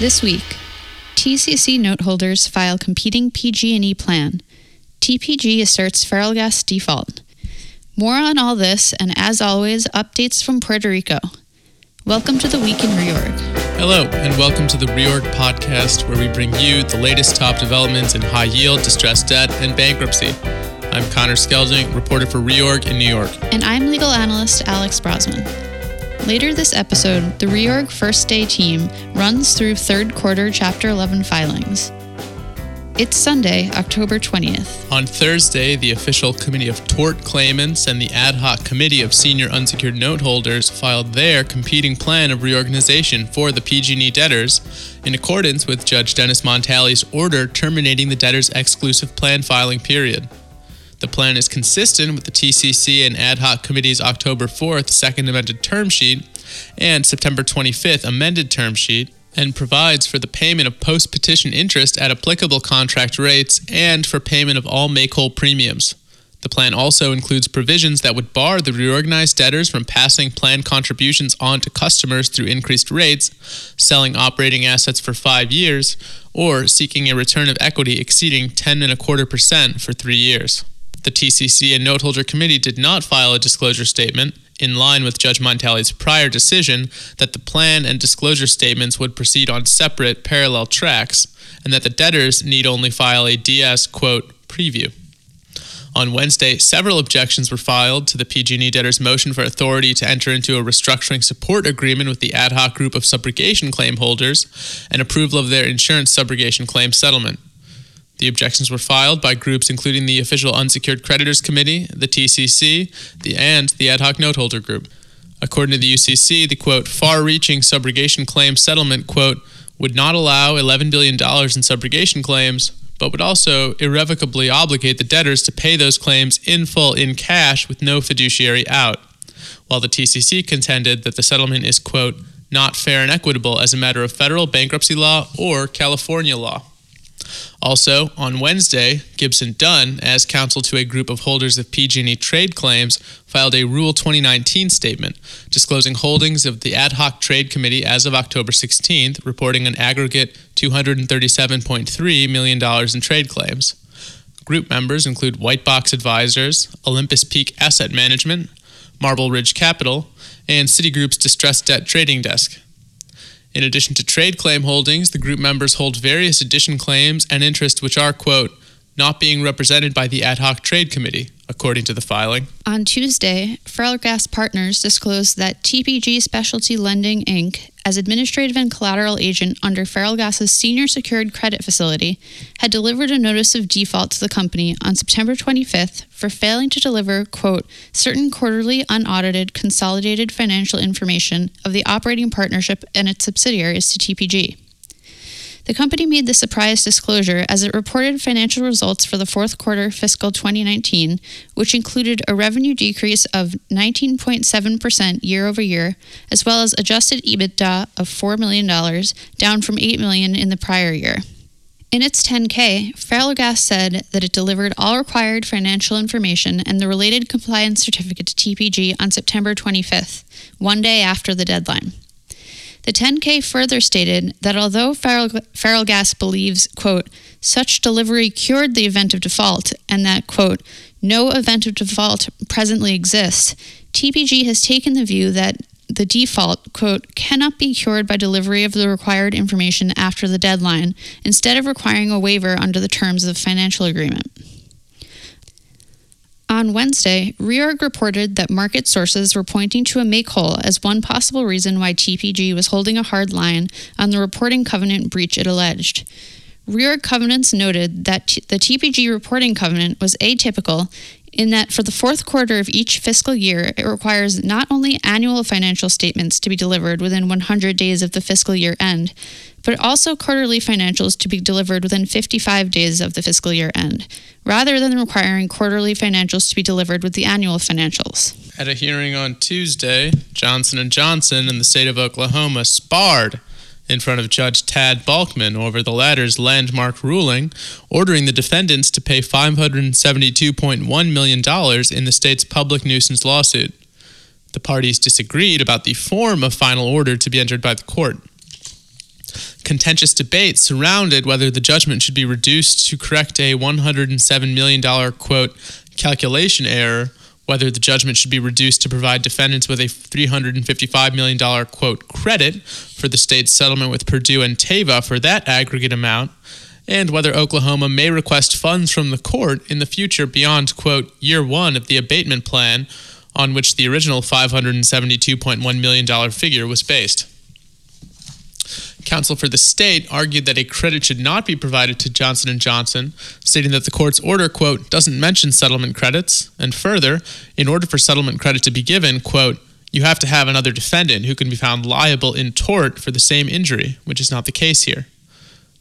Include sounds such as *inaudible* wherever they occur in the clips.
This week, TCC note holders file competing PG&E plan. TPG asserts Ferrellgas default. More on all this, and as always, updates from Puerto Rico. Welcome to the Week in Reorg. Hello, and welcome to the Reorg podcast, where we bring you the latest top developments in high yield, distressed debt, and bankruptcy. I'm Connor Skelding, reporter for Reorg in New York. And I'm legal analyst Alex Brosman. Later this episode, the Reorg First Day team runs through third quarter Chapter 11 filings. It's Sunday, October 20th. On Thursday, the official Committee of Tort Claimants and the Ad Hoc Committee of Senior Unsecured Note Holders filed their competing plan of reorganization for the PG&E debtors in accordance with Judge Dennis Montali's order terminating the debtors' exclusive plan filing period. The plan is consistent with the TCC and Ad Hoc Committee's October 4th second amended term sheet and September 25th amended term sheet and provides for the payment of post petition interest at applicable contract rates and for payment of all make whole premiums. The plan also includes provisions that would bar the reorganized debtors from passing plan contributions on to customers through increased rates, selling operating assets for five years, or seeking a return of equity exceeding 10 and a quarter percent for three years. The TCC and Noteholder Committee did not file a disclosure statement, in line with Judge Montali's prior decision that the plan and disclosure statements would proceed on separate, parallel tracks, and that the debtors need only file a DS, quote, preview. On Wednesday, several objections were filed to the PG&E debtors' motion for authority to enter into a restructuring support agreement with the ad hoc group of subrogation claim holders and approval of their insurance subrogation claim settlement. The objections were filed by groups including the Official Unsecured Creditors Committee, the TCC, the, and the Ad Hoc Noteholder Group. According to the UCC, the quote, far reaching subrogation claim settlement, quote, would not allow $11 billion in subrogation claims, but would also irrevocably obligate the debtors to pay those claims in full in cash with no fiduciary out. While the TCC contended that the settlement is, quote, not fair and equitable as a matter of federal bankruptcy law or California law. Also, on Wednesday, Gibson Dunn, as counsel to a group of holders of PG&E trade claims, filed a Rule 2019 statement disclosing holdings of the Ad Hoc Trade Committee as of October 16th, reporting an aggregate $237.3 million in trade claims. Group members include Whitebox Advisors, Olympus Peak Asset Management, Marble Ridge Capital, and Citigroup's Distressed Debt Trading Desk. In addition to trade claim holdings, the group members hold various addition claims and interests which are, quote, not being represented by the Ad Hoc Trade Committee, according to the filing. On Tuesday, Ferrellgas Partners disclosed that TPG Specialty Lending Inc., as administrative and collateral agent under Ferrellgas's senior secured credit facility, had delivered a notice of default to the company on September 25th for failing to deliver, quote, certain quarterly unaudited consolidated financial information of the operating partnership and its subsidiaries to TPG. The company made the surprise disclosure as it reported financial results for the fourth quarter fiscal 2019, which included a revenue decrease of 19.7% year over year, as well as adjusted EBITDA of $4 million, down from 8 million in the prior year. In its 10K, Ferrellgas said that it delivered all required financial information and the related compliance certificate to TPG on September 25th, one day after the deadline. The 10K further stated that although Ferrellgas believes, quote, such delivery cured the event of default and that, quote, no event of default presently exists, TPG has taken the view that the default, quote, cannot be cured by delivery of the required information after the deadline, instead of requiring a waiver under the terms of the financial agreement. On Wednesday, Reorg reported that market sources were pointing to a make whole as one possible reason why TPG was holding a hard line on the reporting covenant breach it alleged. Reorg Covenants noted that t- the TPG reporting covenant was atypical in that for the fourth quarter of each fiscal year, it requires not only annual financial statements to be delivered within 100 days of the fiscal year end, but also quarterly financials to be delivered within 55 days of the fiscal year end, rather than requiring quarterly financials to be delivered with the annual financials. At a hearing on Tuesday, Johnson & Johnson in the state of Oklahoma sparred in front of Judge Thad Balkman over the latter's landmark ruling, ordering the defendants to pay $572.1 million in the state's public nuisance lawsuit. The parties disagreed about the form of final order to be entered by the court. contentious debate surrounded whether the judgment should be reduced to correct a $107 million, quote, calculation error, whether the judgment should be reduced to provide defendants with a $355 million, quote, credit for the state's settlement with Purdue and Teva for that aggregate amount, and whether Oklahoma may request funds from the court in the future beyond, quote, year one of the abatement plan on which the original $572.1 million figure was based. Counsel for the state argued that a credit should not be provided to Johnson & Johnson, stating that the court's order, quote, doesn't mention settlement credits, and further, in order for settlement credit to be given, quote, you have to have another defendant who can be found liable in tort for the same injury, which is not the case here.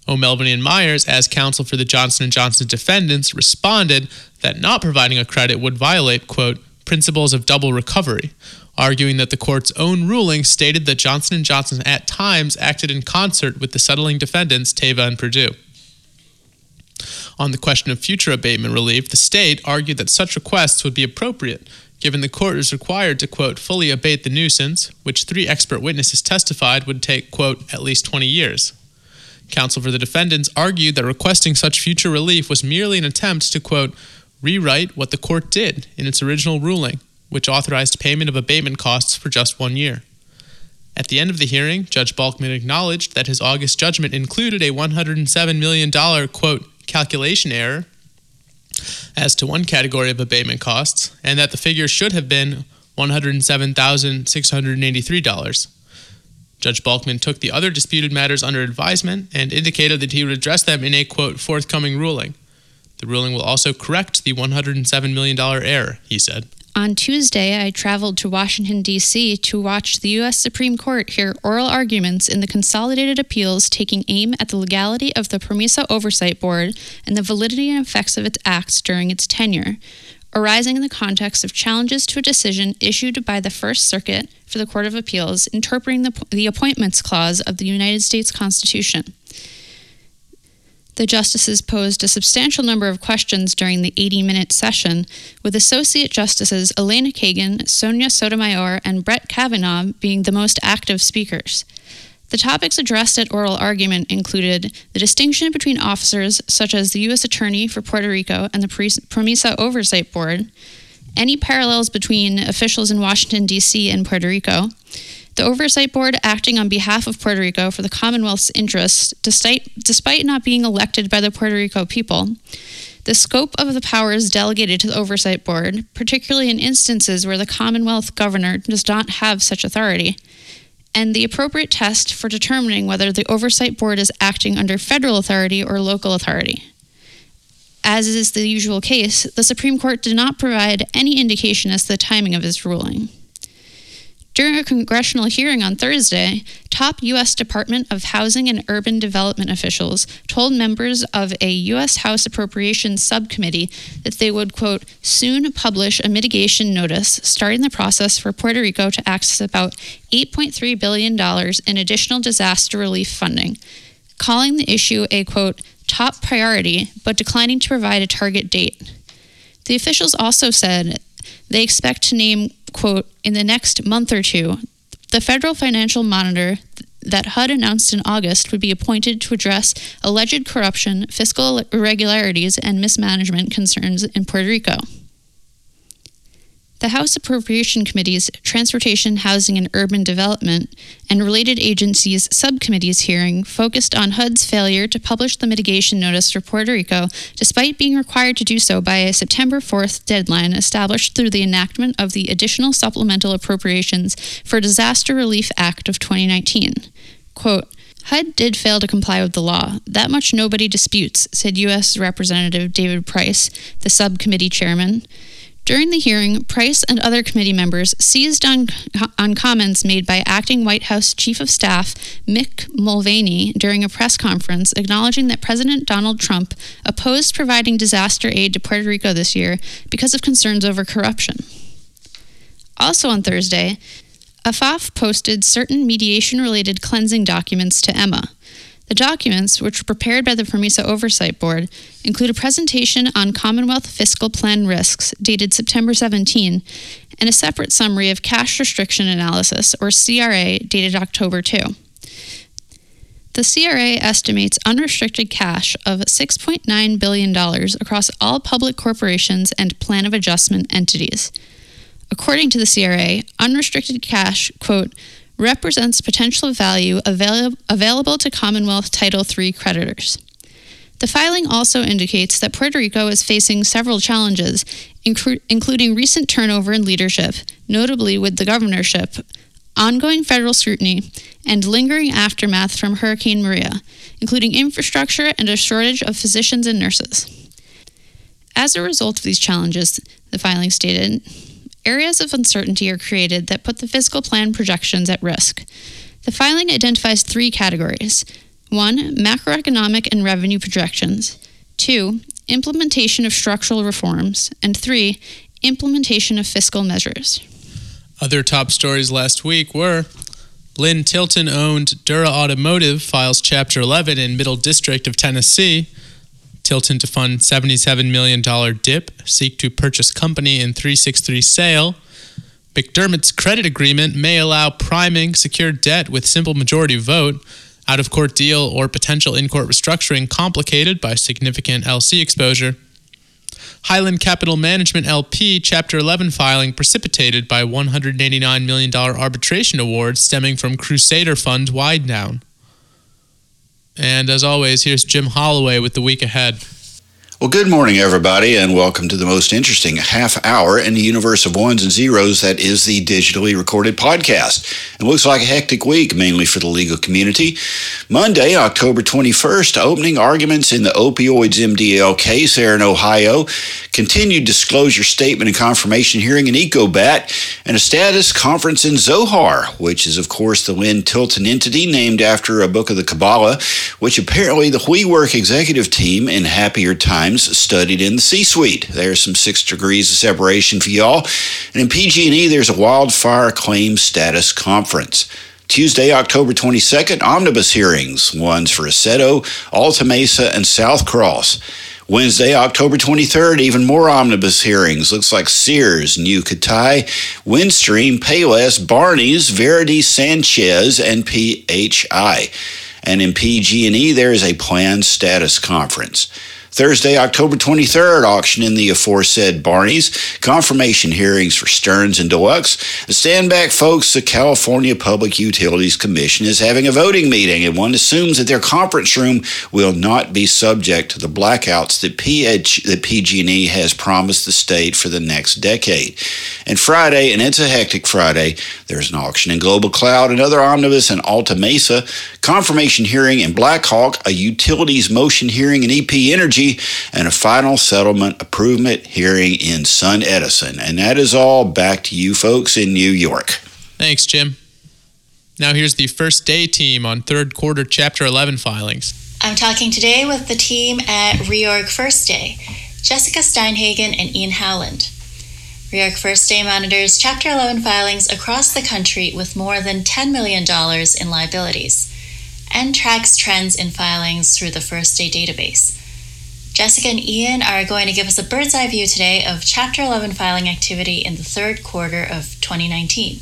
O'Melveny and Myers, as counsel for the Johnson & Johnson defendants, responded that not providing a credit would violate, quote, principles of double recovery, arguing that the court's own ruling stated that Johnson & Johnson at times acted in concert with the settling defendants Teva and Purdue. On the question of future abatement relief, the state argued that such requests would be appropriate given the court is required to quote fully abate the nuisance, which three expert witnesses testified would take quote at least 20 years. Counsel for the defendants argued that requesting such future relief was merely an attempt to quote rewrite what the court did in its original ruling which authorized payment of abatement costs for just one year. At the end of the hearing, Judge Balkman acknowledged that his August judgment included a $107 million, quote, calculation error as to one category of abatement costs, and that the figure should have been $107,683. Judge Balkman took the other disputed matters under advisement and indicated that he would address them in a, quote, forthcoming ruling. The ruling will also correct the $107 million error, he said. On Tuesday, I traveled to Washington, D.C. to watch the U.S. Supreme Court hear oral arguments in the consolidated appeals taking aim at the legality of the PROMESA Oversight Board and the validity and effects of its acts during its tenure, arising in the context of challenges to a decision issued by the First Circuit for the Court of Appeals interpreting the, the Appointments Clause of the United States Constitution. The justices posed a substantial number of questions during the 80 minute session, with Associate Justices Elena Kagan, Sonia Sotomayor, and Brett Kavanaugh being the most active speakers. The topics addressed at oral argument included the distinction between officers such as the U.S. Attorney for Puerto Rico and the PROMESA Oversight Board, any parallels between officials in Washington, D.C. and Puerto Rico, the Oversight Board, acting on behalf of Puerto Rico for the Commonwealth's interests, despite, not being elected by the Puerto Rico people, the scope of the powers delegated to the Oversight Board, particularly in instances where the Commonwealth governor does not have such authority, and the appropriate test for determining whether the Oversight Board is acting under federal authority or local authority. As is the usual case, the Supreme Court did not provide any indication as to the timing of its ruling. During a congressional hearing on Thursday, top U.S. Department of Housing and Urban Development officials told members of a U.S. House Appropriations Subcommittee that they would, quote, soon publish a mitigation notice starting the process for Puerto Rico to access about $8.3 billion in additional disaster relief funding, calling the issue a, quote, top priority, but declining to provide a target date. The officials also said they expect to name quote, in the next month or two, the federal financial monitor that HUD announced in August would be appointed to address alleged corruption, fiscal irregularities, and mismanagement concerns in Puerto Rico. The House Appropriation Committee's Transportation, Housing, and Urban Development and related agencies subcommittees hearing focused on HUD's failure to publish the mitigation notice for Puerto Rico, despite being required to do so by a September 4th deadline established through the enactment of the Additional Supplemental Appropriations for Disaster Relief Act of 2019. Quote, HUD did fail to comply with the law. That much nobody disputes, said U.S. Representative David Price, the subcommittee chairman. During the hearing, Price and other committee members seized on, on comments made by acting White House Chief of Staff Mick Mulvaney during a press conference acknowledging that President Donald Trump opposed providing disaster aid to Puerto Rico this year because of concerns over corruption. Also on Thursday, AFAF posted certain mediation related cleansing documents to Emma. The documents, which were prepared by the PROMESA Oversight Board, include a presentation on Commonwealth fiscal plan risks dated September 17 and a separate summary of cash restriction analysis, or CRA, dated October 2. The CRA estimates unrestricted cash of $6.9 billion across all public corporations and plan of adjustment entities. According to the CRA, unrestricted cash, quote, represents potential value avail- available to Commonwealth Title III creditors. The filing also indicates that Puerto Rico is facing several challenges, incru- including recent turnover in leadership, notably with the governorship, ongoing federal scrutiny, and lingering aftermath from Hurricane Maria, including infrastructure and a shortage of physicians and nurses. As a result of these challenges, the filing stated, areas of uncertainty are created that put the fiscal plan projections at risk. The filing identifies three categories one, macroeconomic and revenue projections, two, implementation of structural reforms, and three, implementation of fiscal measures. Other top stories last week were Lynn Tilton owned Dura Automotive files Chapter 11 in Middle District of Tennessee. Tilton to fund $77 million dip, seek to purchase company in 363 sale. McDermott's credit agreement may allow priming secured debt with simple majority vote. Out of court deal or potential in court restructuring complicated by significant LC exposure. Highland Capital Management LP Chapter 11 filing precipitated by $189 million arbitration award stemming from Crusader Fund wind down. And as always, here's Jim Holloway with the week ahead. Well, good morning, everybody, and welcome to the most interesting half hour in the universe of ones and zeros that is the digitally recorded podcast. It looks like a hectic week, mainly for the legal community. Monday, October 21st, opening arguments in the opioids MDL case there in Ohio, continued disclosure statement and confirmation hearing in EcoBat, and a status conference in Zohar, which is, of course, the Lynn Tilton entity named after a book of the Kabbalah, which apparently the WeWork executive team in happier times times studied in the C-suite. There's some six degrees of separation for y'all. And in PG&E, there's a wildfire claim status conference. Tuesday, October 22nd, omnibus hearings, ones for Aceto, Alta Mesa, and Southcross. Wednesday, October 23rd, even more omnibus hearings. Looks like Sears, New Katai, Windstream, Payless, Barney's, Verity, Sanchez, and PHI. And in PG&E, there is a planned status conference. Thursday, October 23rd, auction in the aforesaid Barney's. Confirmation hearings for Stearns and Deluxe. Stand back, folks. The California Public Utilities Commission is having a voting meeting, and one assumes that their conference room will not be subject to the blackouts that, PH, that PG&E has promised the state for the next decade. And Friday, and it's a hectic Friday, there's an auction in Global Cloud, another omnibus in Alta Mesa, confirmation hearing in Blackhawk, a utilities motion hearing in EP Energy, and a final settlement approval hearing in SunEdison. And that is all back to you folks in New York. Thanks, Jim. Now here's the first day team on third quarter Chapter 11 filings. I'm talking today with the team at Reorg First Day, Jessica Steinhagen and Ian Howland. Reorg First Day monitors Chapter 11 filings across the country with more than $10 million in liabilities and tracks trends in filings through the First Day database. Jessica and Ian are going to give us a bird's eye view today of Chapter 11 filing activity in the third quarter of 2019.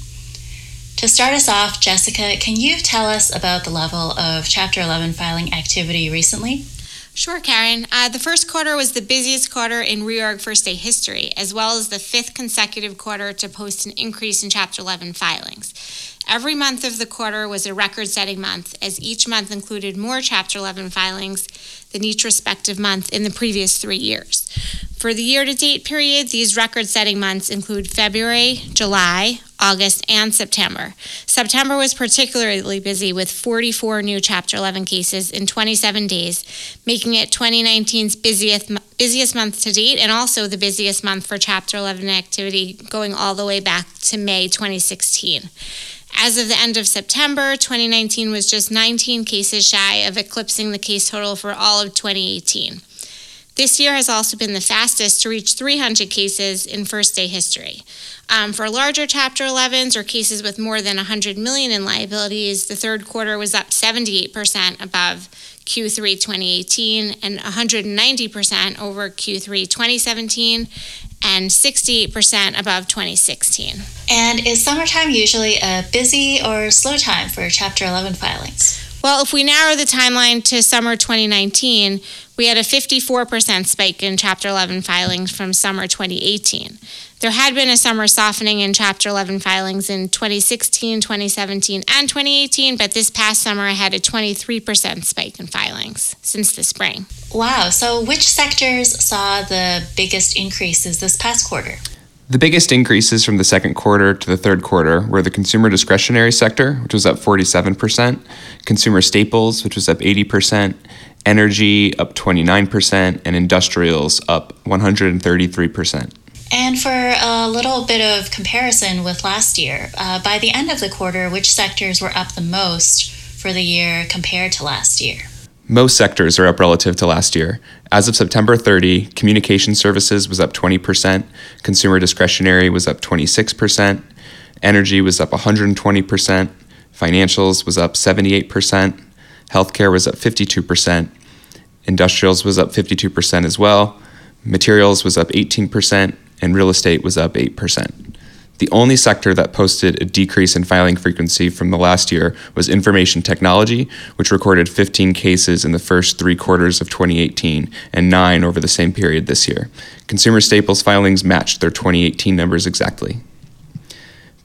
To start us off, Jessica, can you tell us about the level of Chapter 11 filing activity recently? Sure, Karen. Uh, the first quarter was the busiest quarter in reorg first day history, as well as the fifth consecutive quarter to post an increase in Chapter 11 filings. Every month of the quarter was a record setting month, as each month included more Chapter 11 filings than each respective month in the previous three years. For the year to date period, these record setting months include February, July, August, and September. September was particularly busy with 44 new Chapter 11 cases in 27 days, making it 2019's busiest, busiest month to date and also the busiest month for Chapter 11 activity going all the way back to May 2016. As of the end of September, 2019 was just 19 cases shy of eclipsing the case total for all of 2018. This year has also been the fastest to reach 300 cases in first day history. Um, for larger Chapter 11s or cases with more than 100 million in liabilities, the third quarter was up 78% above Q3 2018 and 190% over Q3 2017 and 68% above 2016. And is summertime usually a busy or slow time for Chapter 11 filings? Well, if we narrow the timeline to summer 2019, we had a 54% spike in Chapter 11 filings from summer 2018. There had been a summer softening in Chapter 11 filings in 2016, 2017, and 2018, but this past summer I had a 23% spike in filings since the spring. Wow. So, which sectors saw the biggest increases this past quarter? The biggest increases from the second quarter to the third quarter were the consumer discretionary sector, which was up 47%, consumer staples, which was up 80%, energy up 29%, and industrials up 133%. And for a little bit of comparison with last year, uh, by the end of the quarter, which sectors were up the most for the year compared to last year? Most sectors are up relative to last year. As of September 30, communication services was up 20%, consumer discretionary was up 26%, energy was up 120%, financials was up 78%, healthcare was up 52%, industrials was up 52% as well, materials was up 18%, and real estate was up 8%. The only sector that posted a decrease in filing frequency from the last year was information technology, which recorded 15 cases in the first three quarters of 2018 and nine over the same period this year. Consumer staples filings matched their 2018 numbers exactly.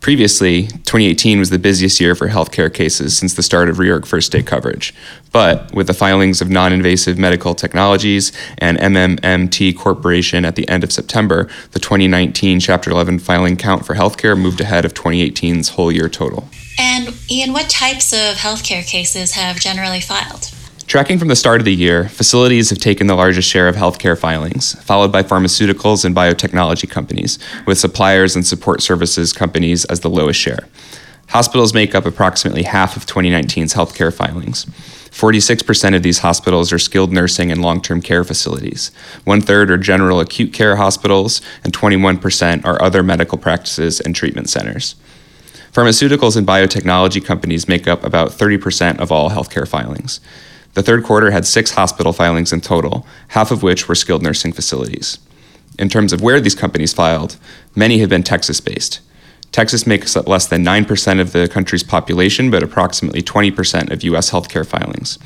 Previously, 2018 was the busiest year for healthcare cases since the start of reorg first day coverage. But with the filings of non invasive medical technologies and MMMT Corporation at the end of September, the 2019 Chapter 11 filing count for healthcare moved ahead of 2018's whole year total. And Ian, what types of healthcare cases have generally filed? Tracking from the start of the year, facilities have taken the largest share of healthcare filings, followed by pharmaceuticals and biotechnology companies, with suppliers and support services companies as the lowest share. Hospitals make up approximately half of 2019's healthcare filings. 46% of these hospitals are skilled nursing and long term care facilities. One third are general acute care hospitals, and 21% are other medical practices and treatment centers. Pharmaceuticals and biotechnology companies make up about 30% of all healthcare filings. The third quarter had six hospital filings in total, half of which were skilled nursing facilities. In terms of where these companies filed, many have been Texas based. Texas makes up less than 9% of the country's population, but approximately 20% of U.S. healthcare filings.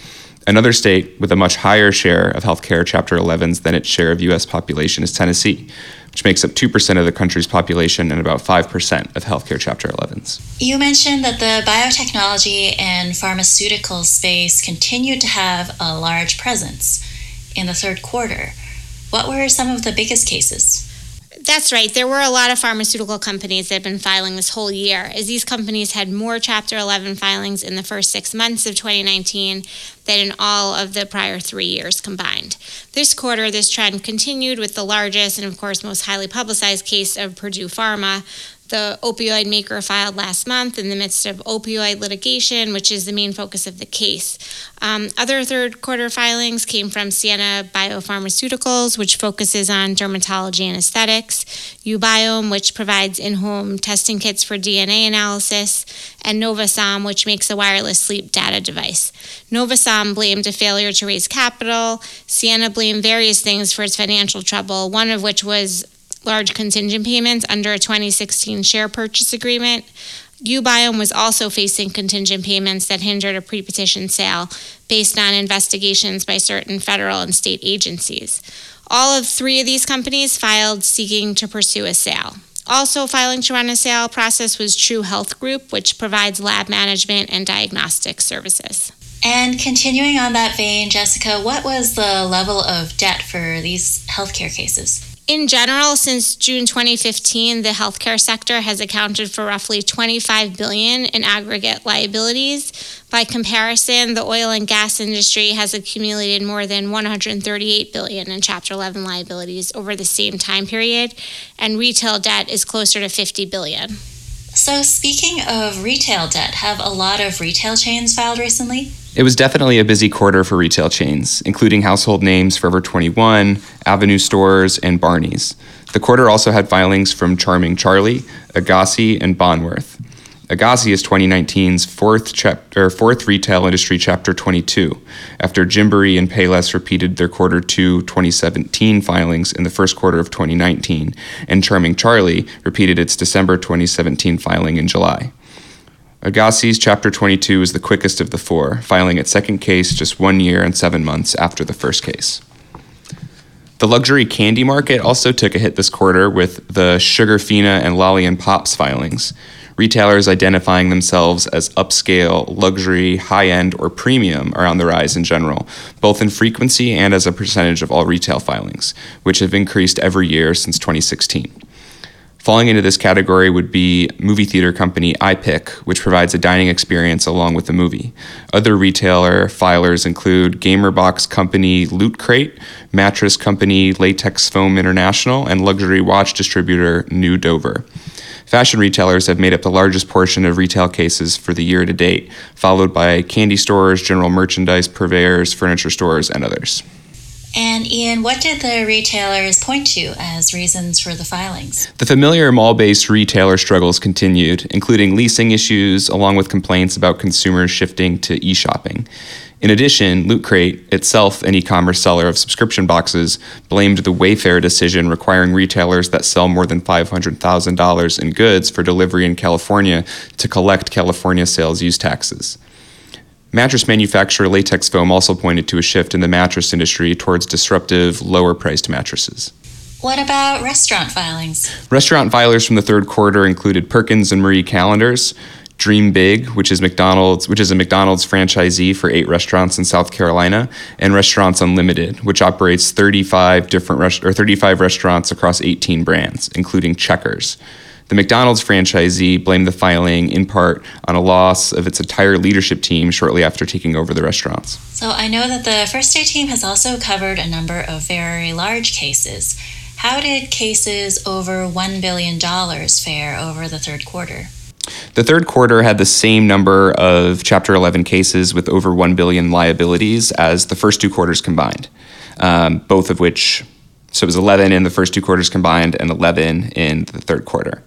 Another state with a much higher share of healthcare Chapter 11s than its share of U.S. population is Tennessee, which makes up 2% of the country's population and about 5% of healthcare Chapter 11s. You mentioned that the biotechnology and pharmaceutical space continued to have a large presence in the third quarter. What were some of the biggest cases? That's right. There were a lot of pharmaceutical companies that had been filing this whole year, as these companies had more Chapter 11 filings in the first six months of 2019 than in all of the prior three years combined. This quarter, this trend continued with the largest and, of course, most highly publicized case of Purdue Pharma, the opioid maker filed last month in the midst of opioid litigation, which is the main focus of the case. Um, other third quarter filings came from Sienna Biopharmaceuticals, which focuses on dermatology and aesthetics, Ubiome, which provides in home testing kits for DNA analysis, and Novasom, which makes a wireless sleep data device. Novasom blamed a failure to raise capital. Sienna blamed various things for its financial trouble, one of which was large contingent payments under a 2016 share purchase agreement. Ubiome was also facing contingent payments that hindered a pre petition sale based on investigations by certain federal and state agencies. All of three of these companies filed seeking to pursue a sale. Also, filing to run a sale process was True Health Group, which provides lab management and diagnostic services. And continuing on that vein, Jessica, what was the level of debt for these healthcare cases? In general, since June 2015, the healthcare sector has accounted for roughly 25 billion in aggregate liabilities. By comparison, the oil and gas industry has accumulated more than 138 billion in Chapter 11 liabilities over the same time period, and retail debt is closer to 50 billion. So, speaking of retail debt, have a lot of retail chains filed recently? It was definitely a busy quarter for retail chains, including household names Forever 21, Avenue Stores, and Barney's. The quarter also had filings from Charming Charlie, A'GACI, and Bonworth. A'GACI is 2019's fourth, chapter, fourth retail industry chapter 22, after Gymboree and Payless repeated their quarter two 2017 filings in the first quarter of 2019, and Charming Charlie repeated its December 2017 filing in July. A'GACI's Chapter 22 is the quickest of the four, filing its second case just one year and seven months after the first case. The luxury candy market also took a hit this quarter with the Sugarfina and Lolli and Pops filings, retailers identifying themselves as upscale, luxury, high end, or premium are on the rise in general, both in frequency and as a percentage of all retail filings, which have increased every year since 2016. Falling into this category would be movie theater company iPic, which provides a dining experience along with the movie. Other retailer filers include Gamerbox company Loot Crate, mattress company Latex Foam International, and luxury watch distributor New Dover. Fashion retailers have made up the largest portion of retail cases for the year to date, followed by candy stores, general merchandise purveyors, furniture stores, and others. And Ian, what did the retailers point to as reasons for the filings? The familiar mall based retailer struggles continued, including leasing issues, along with complaints about consumers shifting to e shopping. In addition, Loot Crate, itself an e commerce seller of subscription boxes, blamed the Wayfair decision requiring retailers that sell more than $500,000 in goods for delivery in California to collect California sales use taxes. Mattress manufacturer Latex Foam also pointed to a shift in the mattress industry towards disruptive, lower priced mattresses. What about restaurant filings? Restaurant filers from the third quarter included Perkins and Marie Callender's, Dream Big, which is McDonald's, which is a McDonald's franchisee for eight restaurants in South Carolina, and Restaurants Unlimited, which operates 35 different res- or 35 restaurants across 18 brands, including Checkers. The McDonald's franchisee blamed the filing in part on a loss of its entire leadership team shortly after taking over the restaurants. So I know that the First Day team has also covered a number of very large cases. How did cases over $1 billion fare over the third quarter? The third quarter had the same number of Chapter 11 cases with over 1 billion liabilities as the first two quarters combined, um, both of which, so it was 11 in the first two quarters combined and 11 in the third quarter.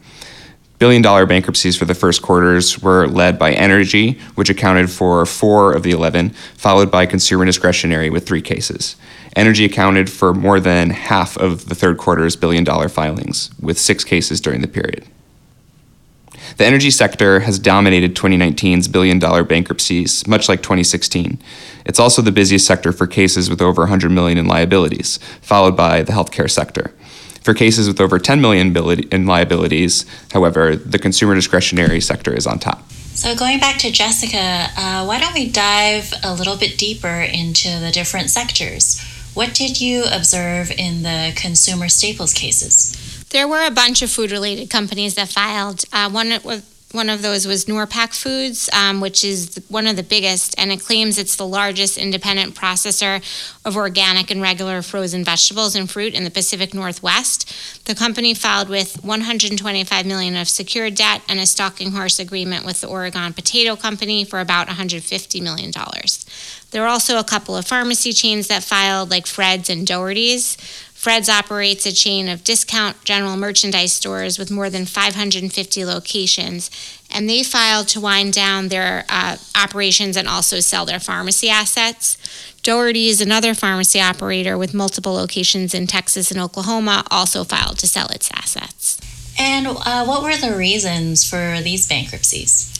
Billion dollar bankruptcies for the first quarters were led by energy, which accounted for four of the 11, followed by consumer discretionary with three cases. Energy accounted for more than half of the third quarter's billion dollar filings, with six cases during the period. The energy sector has dominated 2019's billion dollar bankruptcies, much like 2016. It's also the busiest sector for cases with over 100 million in liabilities, followed by the healthcare sector. For cases with over 10 million in liabilities, however, the consumer discretionary sector is on top. So, going back to Jessica, uh, why don't we dive a little bit deeper into the different sectors? What did you observe in the consumer staples cases? There were a bunch of food related companies that filed. Uh, one one of those was NORPAC Foods, um, which is one of the biggest, and it claims it's the largest independent processor of organic and regular frozen vegetables and fruit in the Pacific Northwest. The company filed with 125 million of secured debt and a stalking horse agreement with the Oregon Potato Company for about 150 million dollars. There were also a couple of pharmacy chains that filed, like Fred's and Dougherty's. Fred's operates a chain of discount general merchandise stores with more than 550 locations, and they filed to wind down their uh, operations and also sell their pharmacy assets. Dougherty is another pharmacy operator with multiple locations in Texas and Oklahoma, also filed to sell its assets. And uh, what were the reasons for these bankruptcies?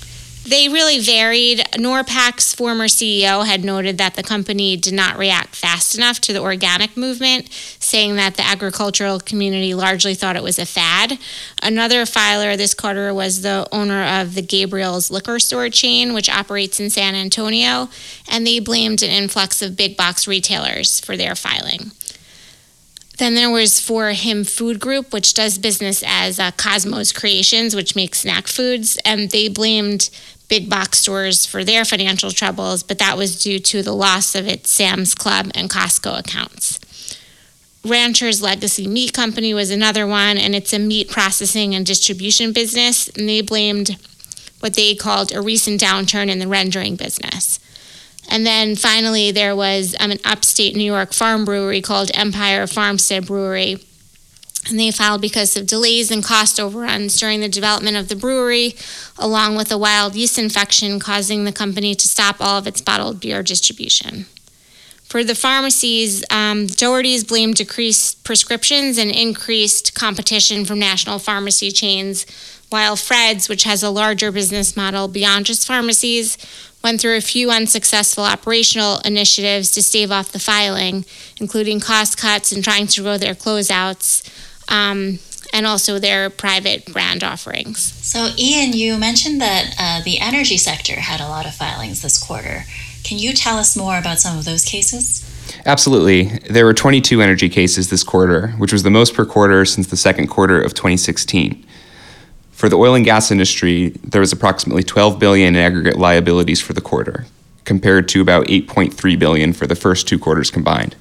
They really varied. NORPAC's former CEO had noted that the company did not react fast enough to the organic movement, saying that the agricultural community largely thought it was a fad. Another filer this quarter was the owner of the Gabriel's liquor store chain, which operates in San Antonio, and they blamed an influx of big box retailers for their filing. Then there was For Him Food Group, which does business as uh, Cosmos Creations, which makes snack foods, and they blamed big box stores for their financial troubles, but that was due to the loss of its Sam's Club and Costco accounts. Rancher's Legacy Meat Company was another one, and it's a meat processing and distribution business, and they blamed what they called a recent downturn in the rendering business. And then finally, there was um, an upstate New York farm brewery called Empire Farmstead Brewery and they filed because of delays and cost overruns during the development of the brewery, along with a wild yeast infection causing the company to stop all of its bottled beer distribution. For the pharmacies, um, Dougherty's blamed decreased prescriptions and increased competition from national pharmacy chains, while Fred's, which has a larger business model beyond just pharmacies, went through a few unsuccessful operational initiatives to stave off the filing, including cost cuts and trying to grow their closeouts. Um, and also their private brand offerings. So, Ian, you mentioned that uh, the energy sector had a lot of filings this quarter. Can you tell us more about some of those cases? Absolutely. There were 22 energy cases this quarter, which was the most per quarter since the second quarter of 2016. For the oil and gas industry, there was approximately 12 billion in aggregate liabilities for the quarter, compared to about 8.3 billion for the first two quarters combined.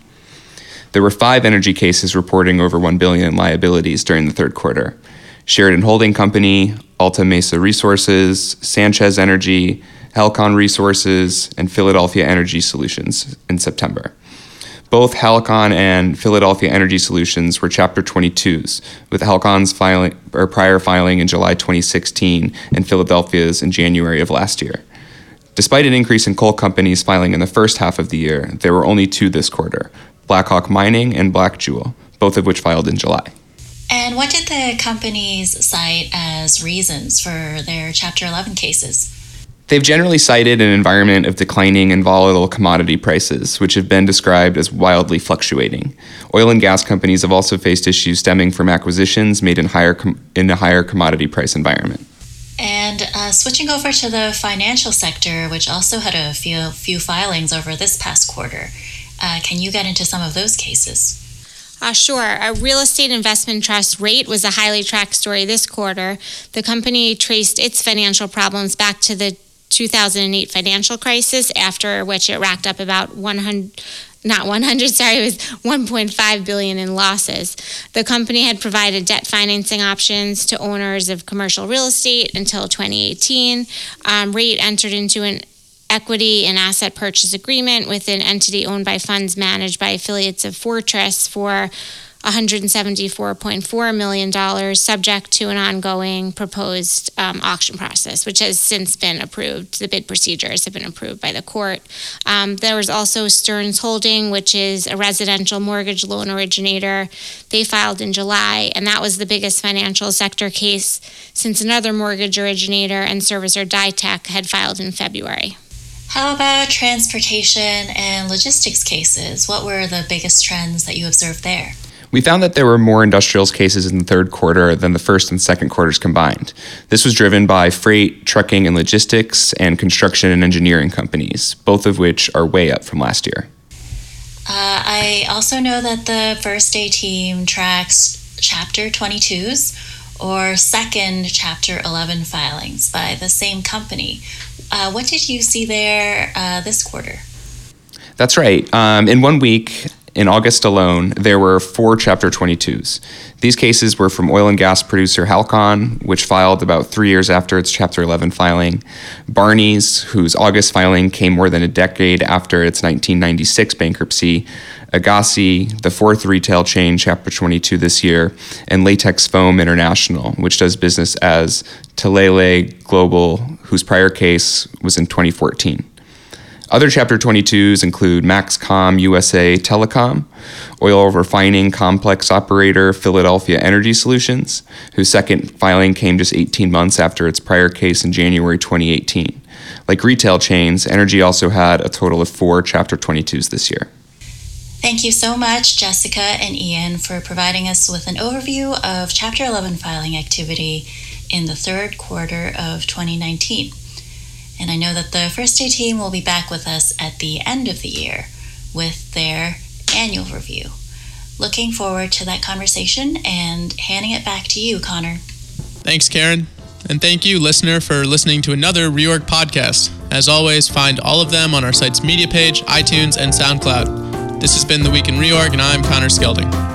There were five energy cases reporting over 1 billion in liabilities during the third quarter. Sheridan Holding Company, Alta Mesa Resources, Sanchez Energy, Halcon Resources, and Philadelphia Energy Solutions in September. Both Halcon and Philadelphia Energy Solutions were Chapter 22s, with Halcon's filing or prior filing in July 2016 and Philadelphia's in January of last year. Despite an increase in coal companies filing in the first half of the year, there were only two this quarter Blackhawk Mining and Blackjewel, both of which filed in July. And what did the companies cite as reasons for their Chapter 11 cases? They've generally cited an environment of declining and volatile commodity prices, which have been described as wildly fluctuating. Oil and gas companies have also faced issues stemming from acquisitions made in, higher com- in a higher commodity price environment. And uh, switching over to the financial sector, which also had a few, few filings over this past quarter, uh, can you get into some of those cases? Uh, sure. A real estate investment trust RAIT was a highly tracked story this quarter. The company traced its financial problems back to the 2008 financial crisis, after which it racked up about 100 not 100 *laughs* sorry it was 1.5 billion in losses. The company had provided debt financing options to owners of commercial real estate until 2018 um, RAIT entered into an equity and asset purchase agreement with an entity owned by funds managed by affiliates of fortress for $174.4 million, subject to an ongoing proposed um, auction process, which has since been approved. The bid procedures have been approved by the court. Um, there was also Stearns Holding, which is a residential mortgage loan originator. They filed in July, and that was the biggest financial sector case since another mortgage originator and servicer Ditech had filed in February. How about transportation and logistics cases? What were the biggest trends that you observed there? We found that there were more industrials cases in the third quarter than the first and second quarters combined. This was driven by freight, trucking, and logistics, and construction and engineering companies, both of which are way up from last year. Uh, I also know that the First Day team tracks Chapter 22s or second Chapter 11 filings by the same company. Uh, what did you see there uh, this quarter? That's right. Um, in one week, in August alone, there were four Chapter 22s. These cases were from oil and gas producer Halcon, which filed about three years after its Chapter 11 filing, Barney's, whose August filing came more than a decade after its 1996 bankruptcy, A'GACI, the fourth retail chain, Chapter 22 this year, and Latex Foam International, which does business as Talalay Global, whose prior case was in 2014. Other Chapter 22s include Maxcom USA Telecom, oil refining complex operator Philadelphia Energy Solutions, whose second filing came just 18 months after its prior case in January 2018. Like retail chains, Energy also had a total of four Chapter 22s this year. Thank you so much, Jessica and Ian, for providing us with an overview of Chapter 11 filing activity in the third quarter of 2019. And I know that the First Day team will be back with us at the end of the year with their annual review. Looking forward to that conversation and handing it back to you, Connor. Thanks, Karen. And thank you, listener, for listening to another Reorg podcast. As always, find all of them on our site's media page, iTunes, and SoundCloud. This has been The Week in Reorg, and I'm Connor Skelding.